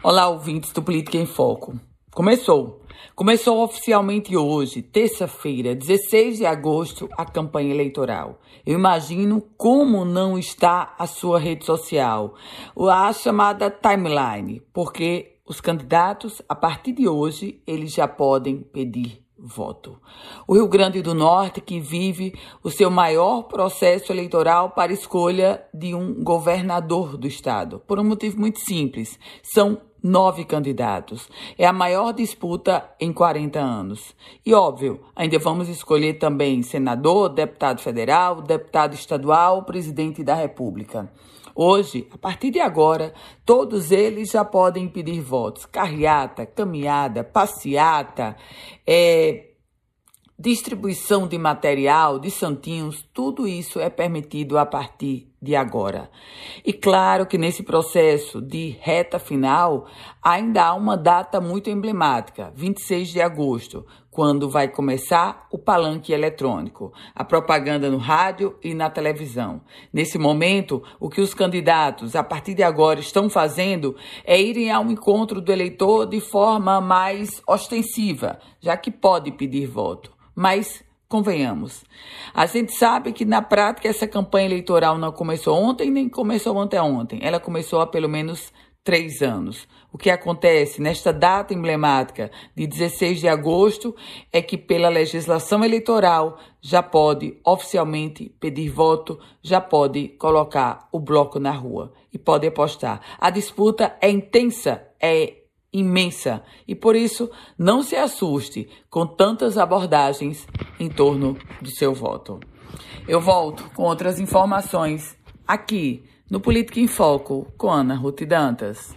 Olá, ouvintes do Política em Foco. Começou. Começou oficialmente hoje, terça-feira, 16 de agosto, a campanha eleitoral. Eu imagino como não está a sua rede social, a chamada timeline, porque os candidatos, a partir de hoje, eles já podem pedir voto. O Rio Grande do Norte, que vive o seu maior processo eleitoral para escolha de um governador do estado, por um motivo muito simples: são nove candidatos. É a maior disputa em 40 anos. E óbvio, ainda vamos escolher também senador, deputado federal, deputado estadual, presidente da República. Hoje, a partir de agora, todos eles já podem pedir votos. Carreata, caminhada, passeata, é, distribuição de material, de santinhos, tudo isso é permitido a partir de agora. E claro que nesse processo de reta final, ainda há uma data muito emblemática, 26 de agosto, quando vai começar o palanque eletrônico, a propaganda no rádio e na televisão. Nesse momento, o que os candidatos, a partir de agora, estão fazendo é irem ao encontro do eleitor de forma mais ostensiva, já que pode pedir voto. Mas convenhamos. A gente sabe que na prática essa campanha eleitoral não começou ontem nem começou anteontem. Ela começou há pelo menos três anos. O que acontece nesta data emblemática de 16 de agosto é que, pela legislação eleitoral, já pode oficialmente pedir voto, já pode colocar o bloco na rua e pode apostar. A disputa é intensa, é imensa e por isso não se assuste com tantas abordagens em torno do seu voto. Eu volto com outras informações aqui no Política em Foco com Ana Ruth Dantas.